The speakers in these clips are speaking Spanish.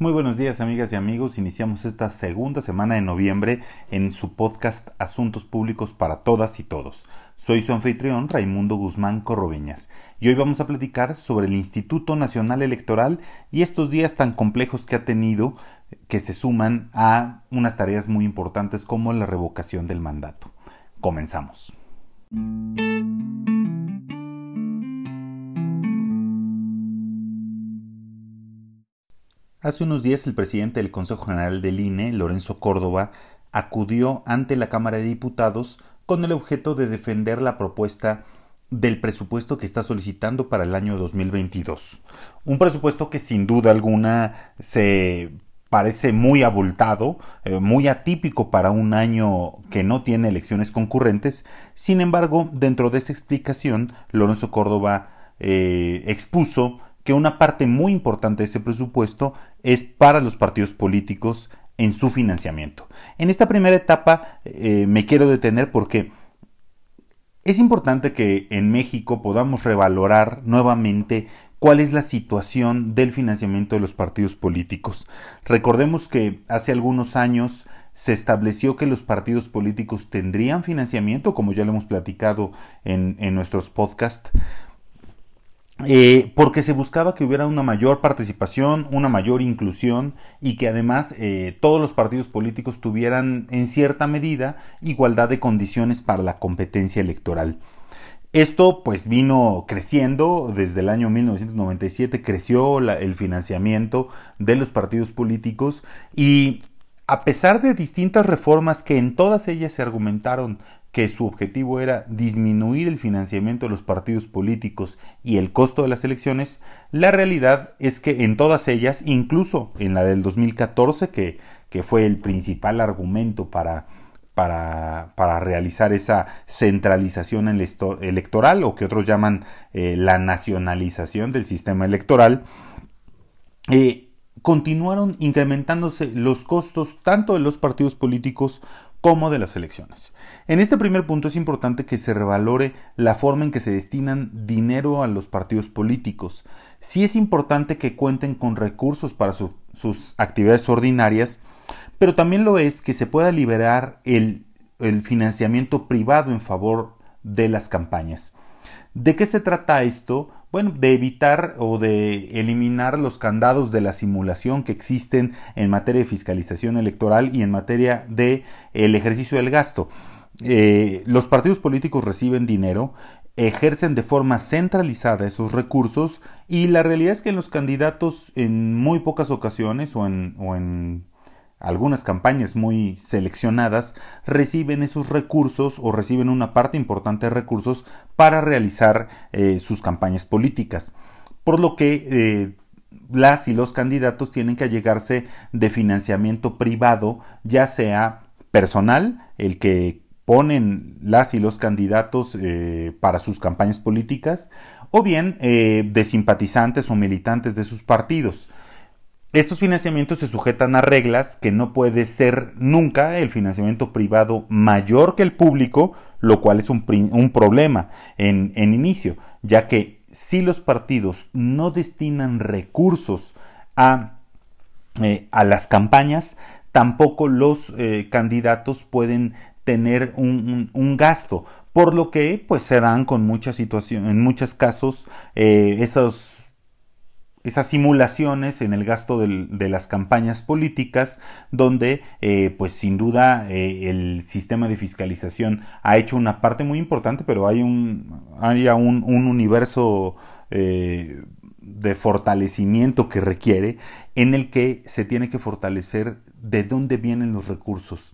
Muy buenos días amigas y amigos, iniciamos esta segunda semana de noviembre en su podcast Asuntos Públicos para Todas y Todos. Soy su anfitrión Raimundo Guzmán Corrobeñas y hoy vamos a platicar sobre el Instituto Nacional Electoral y estos días tan complejos que ha tenido que se suman a unas tareas muy importantes como la revocación del mandato. Comenzamos. Hace unos días el presidente del Consejo General del INE, Lorenzo Córdoba, acudió ante la Cámara de Diputados con el objeto de defender la propuesta del presupuesto que está solicitando para el año 2022. Un presupuesto que sin duda alguna se parece muy abultado, eh, muy atípico para un año que no tiene elecciones concurrentes. Sin embargo, dentro de esa explicación, Lorenzo Córdoba eh, expuso que una parte muy importante de ese presupuesto es para los partidos políticos en su financiamiento. En esta primera etapa eh, me quiero detener porque es importante que en México podamos revalorar nuevamente cuál es la situación del financiamiento de los partidos políticos. Recordemos que hace algunos años se estableció que los partidos políticos tendrían financiamiento, como ya lo hemos platicado en, en nuestros podcasts, eh, porque se buscaba que hubiera una mayor participación, una mayor inclusión y que además eh, todos los partidos políticos tuvieran en cierta medida igualdad de condiciones para la competencia electoral. Esto pues vino creciendo desde el año 1997, creció el financiamiento de los partidos políticos y a pesar de distintas reformas que en todas ellas se argumentaron que su objetivo era disminuir el financiamiento de los partidos políticos y el costo de las elecciones, la realidad es que en todas ellas, incluso en la del 2014, que, que fue el principal argumento para, para, para, realizar esa centralización electoral o que otros llaman eh, la nacionalización del sistema electoral, eh, continuaron incrementándose los costos tanto de los partidos políticos como de las elecciones. En este primer punto es importante que se revalore la forma en que se destinan dinero a los partidos políticos. Sí es importante que cuenten con recursos para sus actividades ordinarias, pero también lo es que se pueda liberar el, el financiamiento privado en favor de las campañas. ¿De qué se trata esto? Bueno, de evitar o de eliminar los candados de la simulación que existen en materia de fiscalización electoral y en materia de el ejercicio del gasto. Eh, los partidos políticos reciben dinero, ejercen de forma centralizada esos recursos y la realidad es que los candidatos en muy pocas ocasiones o en, o en algunas campañas muy seleccionadas reciben esos recursos o reciben una parte importante de recursos para realizar eh, sus campañas políticas. Por lo que eh, las y los candidatos tienen que allegarse de financiamiento privado, ya sea personal, el que ponen las y los candidatos eh, para sus campañas políticas, o bien de simpatizantes o militantes de sus partidos. Estos financiamientos se sujetan a reglas que no puede ser nunca el financiamiento privado mayor que el público, lo cual es un, problema en, inicio, ya que si los partidos no destinan recursos a, eh, a las campañas, tampoco los eh, candidatos pueden tener un, gasto, por lo que pues se dan con muchas situaciones, en muchos casos eh, esos esas simulaciones en el gasto de las campañas políticas, donde eh, pues sin duda eh, el sistema de fiscalización ha hecho una parte muy importante, pero hay un, hay un, un universo eh, de fortalecimiento que requiere en el que se tiene que fortalecer de dónde vienen los recursos.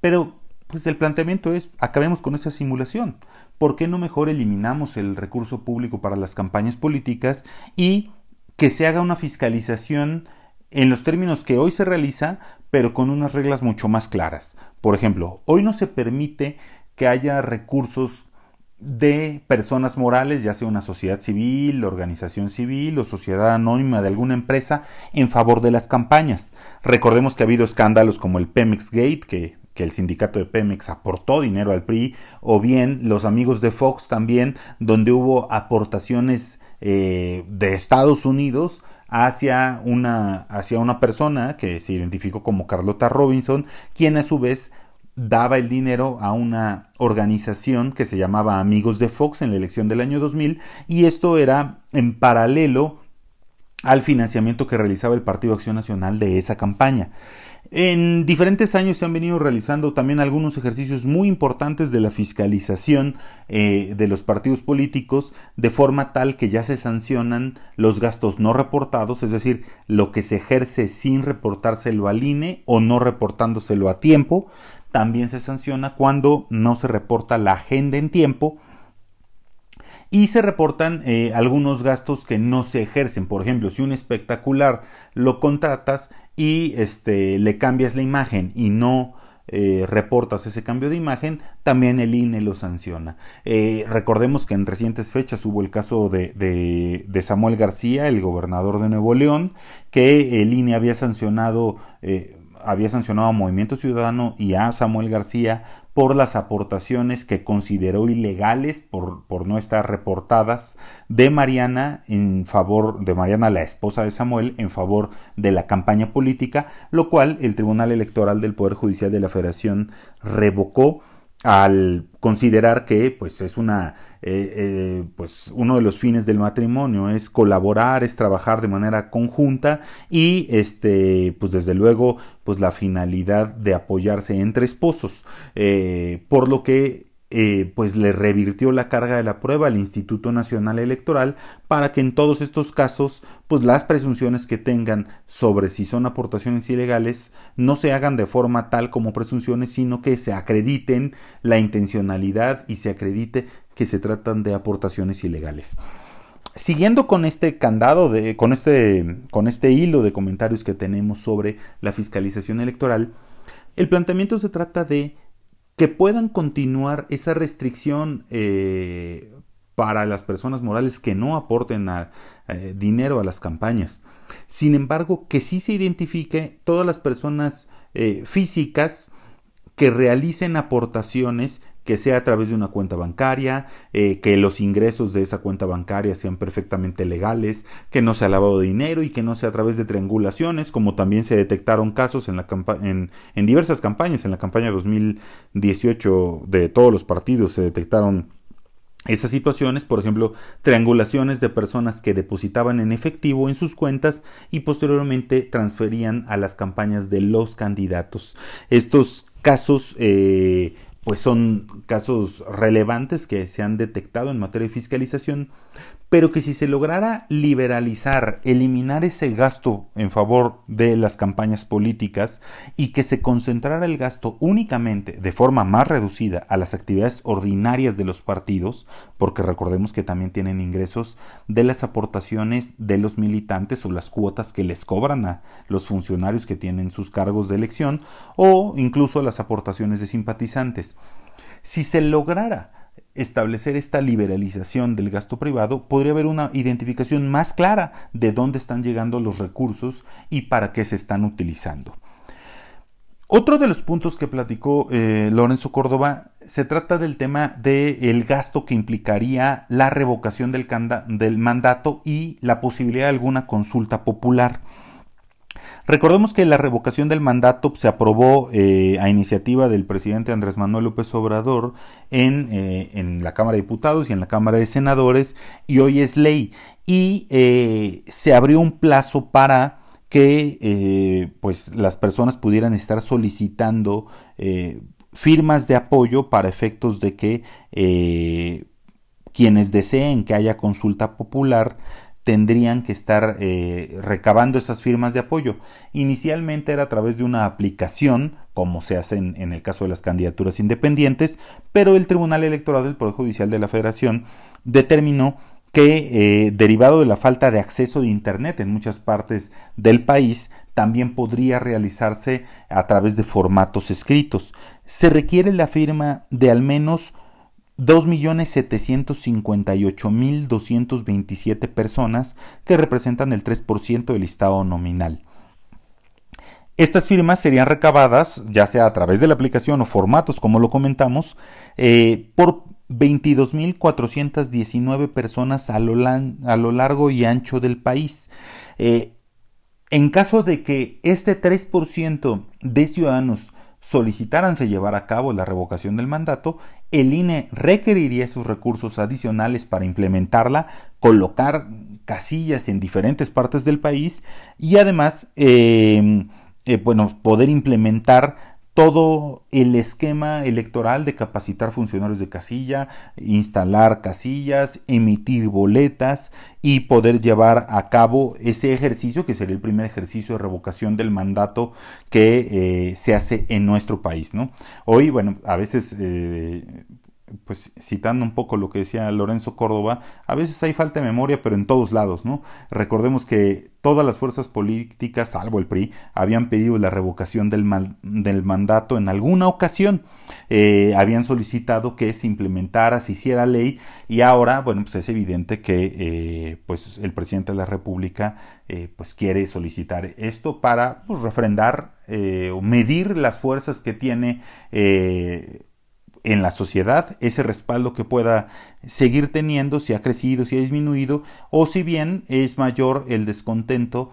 Pero pues el planteamiento es, acabemos con esa simulación. ¿Por qué no mejor eliminamos el recurso público para las campañas políticas y que se haga una fiscalización en los términos que hoy se realiza, pero con unas reglas mucho más claras. Por ejemplo, hoy no se permite que haya recursos de personas morales, ya sea una sociedad civil, organización civil o sociedad anónima de alguna empresa, en favor de las campañas. Recordemos que ha habido escándalos como el Pemex Gate, que, que el sindicato de Pemex aportó dinero al PRI, o bien los amigos de Fox también, donde hubo aportaciones eh, de Estados Unidos hacia una, hacia una persona que se identificó como Carlota Robinson, quien a su vez daba el dinero a una organización que se llamaba Amigos de Fox en la elección del año 2000 y esto era en paralelo al financiamiento que realizaba el Partido Acción Nacional de esa campaña. En diferentes años se han venido realizando también algunos ejercicios muy importantes de la fiscalización eh, de los partidos políticos de forma tal que ya se sancionan los gastos no reportados, es decir, lo que se ejerce sin reportárselo al INE o no reportándoselo a tiempo. También se sanciona cuando no se reporta la agenda en tiempo y se reportan eh, algunos gastos que no se ejercen. Por ejemplo, si un espectacular lo contratas y este, le cambias la imagen y no eh, reportas ese cambio de imagen, también el INE lo sanciona. Eh, recordemos que en recientes fechas hubo el caso de, de, Samuel García, el gobernador de Nuevo León, que el INE había sancionado había sancionado a Movimiento Ciudadano y a Samuel García por las aportaciones que consideró ilegales por, por, no estar reportadas de Mariana en favor de Mariana, la esposa de Samuel, en favor de la campaña política, lo cual el Tribunal Electoral del Poder Judicial de la Federación revocó al considerar que pues es una eh, eh, pues uno de los fines del matrimonio es colaborar es trabajar de manera conjunta y este pues desde luego pues la finalidad de apoyarse entre esposos. Eh, por lo que eh, pues le revirtió la carga de la prueba al Instituto Nacional Electoral para que en todos estos casos pues las presunciones que tengan sobre si son aportaciones ilegales no se hagan de forma tal como presunciones sino que se acrediten la intencionalidad y se acredite que se tratan de aportaciones ilegales. Siguiendo con este candado de con este con este hilo de comentarios que tenemos sobre la fiscalización electoral, el planteamiento se trata de que puedan continuar esa restricción eh, para las personas morales que no aporten eh, dinero a las campañas. Sin embargo, que sí se identifique todas las personas eh, físicas que realicen aportaciones que sea a través de una cuenta bancaria, eh, que los ingresos de esa cuenta bancaria sean perfectamente legales, que no sea lavado de dinero y que no sea a través de triangulaciones, como también se detectaron casos en, diversas campañas. En la campaña 2018 de todos los partidos se detectaron esas situaciones, por ejemplo, triangulaciones de personas que depositaban en efectivo en sus cuentas y posteriormente transferían a las campañas de los candidatos. Estos casos eh, pues son casos relevantes que se han detectado en materia de fiscalización, pero que si se lograra liberalizar, eliminar ese gasto en favor de las campañas políticas y que se concentrara el gasto únicamente de forma más reducida a las actividades ordinarias de los partidos, porque recordemos que también tienen ingresos de las aportaciones de los militantes o las cuotas que les cobran a los funcionarios que tienen sus cargos de elección o incluso las aportaciones de simpatizantes. Si se lograra establecer esta liberalización del gasto privado, podría haber una identificación más clara de dónde están llegando los recursos y para qué se están utilizando. Otro de los puntos que platicó eh, Lorenzo Córdoba se trata del tema del gasto que implicaría la revocación del, del mandato y la posibilidad de alguna consulta popular. Recordemos que la revocación del mandato se aprobó eh, a iniciativa del presidente Andrés Manuel López Obrador en, eh, en, la Cámara de Diputados y en la Cámara de Senadores y hoy es ley. Y eh, se abrió un plazo para que pues las personas pudieran estar solicitando firmas de apoyo para efectos de que quienes deseen que haya consulta popular tendrían que estar eh, recabando esas firmas de apoyo. Inicialmente era a través de una aplicación, como se hace en, el caso de las candidaturas independientes, pero el Tribunal Electoral del Poder Judicial de la Federación determinó que, eh, derivado de la falta de acceso de Internet en muchas partes del país, también podría realizarse a través de formatos escritos. Se requiere la firma de al menos 2.758.227 personas que representan el 3% del listado nominal. Estas firmas serían recabadas, ya sea a través de la aplicación o formatos, como lo comentamos, eh, por 22.419 personas a lo, a lo, largo y ancho del país. Eh, en caso de que este 3% de ciudadanos solicitaran se llevar a cabo la revocación del mandato, el INE requeriría sus recursos adicionales para implementarla, colocar casillas en diferentes partes del país y además eh, eh, bueno, poder implementar todo el esquema electoral de capacitar funcionarios de casilla, instalar casillas, emitir boletas y poder llevar a cabo ese ejercicio que sería el primer ejercicio de revocación del mandato que eh, se hace en nuestro país. ¿no? Hoy, bueno, a veces eh, pues citando un poco lo que decía Lorenzo Córdoba, a veces hay falta de memoria, pero en todos lados, ¿no? Recordemos que todas las fuerzas políticas, salvo el PRI, habían pedido la revocación del, del mandato en alguna ocasión, eh, habían solicitado que se implementara, se hiciera ley, y ahora, bueno, pues es evidente que eh, pues el presidente de la República eh, pues quiere solicitar esto para pues, refrendar o medir las fuerzas que tiene en la sociedad, ese respaldo que pueda seguir teniendo, si ha crecido, si ha disminuido, o si bien es mayor el descontento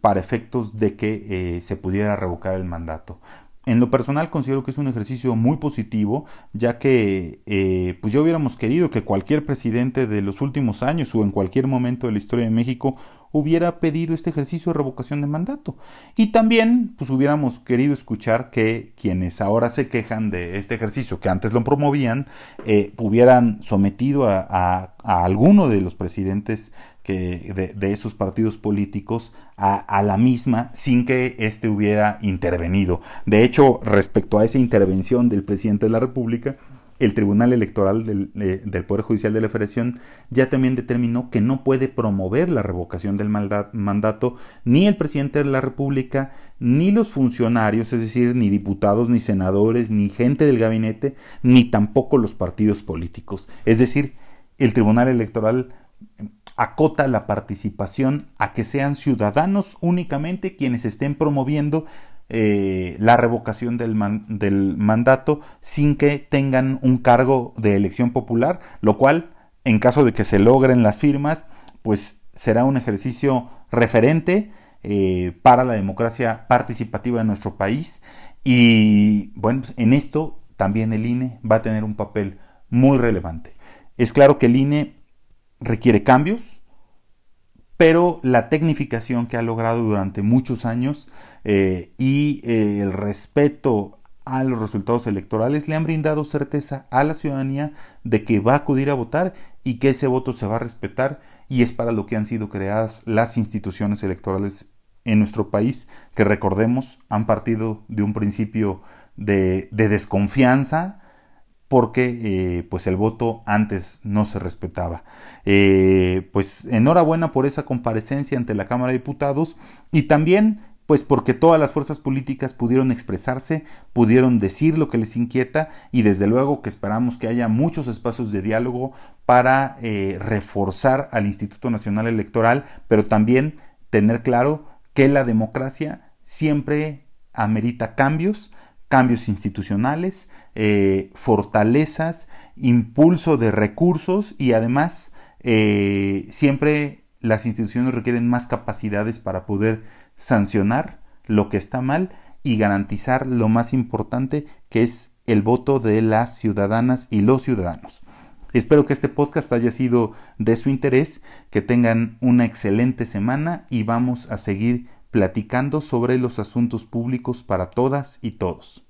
para efectos de que eh, se pudiera revocar el mandato. En lo personal considero que es un ejercicio muy positivo, ya que eh, pues ya hubiéramos querido que cualquier presidente de los últimos años o en cualquier momento de la historia de México hubiera pedido este ejercicio de revocación de mandato. Y también, pues hubiéramos querido escuchar que quienes ahora se quejan de este ejercicio, que antes lo promovían, eh, hubieran sometido a, alguno de los presidentes que, de, esos partidos políticos a, a, la misma sin que éste hubiera intervenido. De hecho, respecto a esa intervención del presidente de la República, el Tribunal Electoral del, Poder Judicial de la Federación ya también determinó que no puede promover la revocación del mandato ni el presidente de la República ni los funcionarios, es decir, ni diputados, ni senadores, ni gente del gabinete, ni tampoco los partidos políticos. Es decir, el Tribunal Electoral acota la participación a que sean ciudadanos únicamente quienes estén promoviendo eh, la revocación del, del mandato sin que tengan un cargo de elección popular, lo cual, en caso de que se logren las firmas, pues será un ejercicio referente eh, para la democracia participativa de nuestro país. Y bueno, en esto también el INE va a tener un papel muy relevante. Es claro que el INE requiere cambios, pero la tecnificación que ha logrado durante muchos años eh, y eh, el respeto a los resultados electorales le han brindado certeza a la ciudadanía de que va a acudir a votar y que ese voto se va a respetar y es para lo que han sido creadas las instituciones electorales en nuestro país que recordemos han partido de un principio de, de desconfianza porque eh, pues el voto antes no se respetaba. Eh, pues enhorabuena por esa comparecencia ante la Cámara de Diputados y también pues porque todas las fuerzas políticas pudieron expresarse, pudieron decir lo que les inquieta y desde luego que esperamos que haya muchos espacios de diálogo para eh, reforzar al Instituto Nacional Electoral, pero también tener claro que la democracia siempre amerita cambios, cambios institucionales, eh, fortalezas, impulso de recursos y además eh, siempre las instituciones requieren más capacidades para poder sancionar lo que está mal y garantizar lo más importante que es el voto de las ciudadanas y los ciudadanos. Espero que este podcast haya sido de su interés, que tengan una excelente semana y vamos a seguir platicando sobre los asuntos públicos para todas y todos.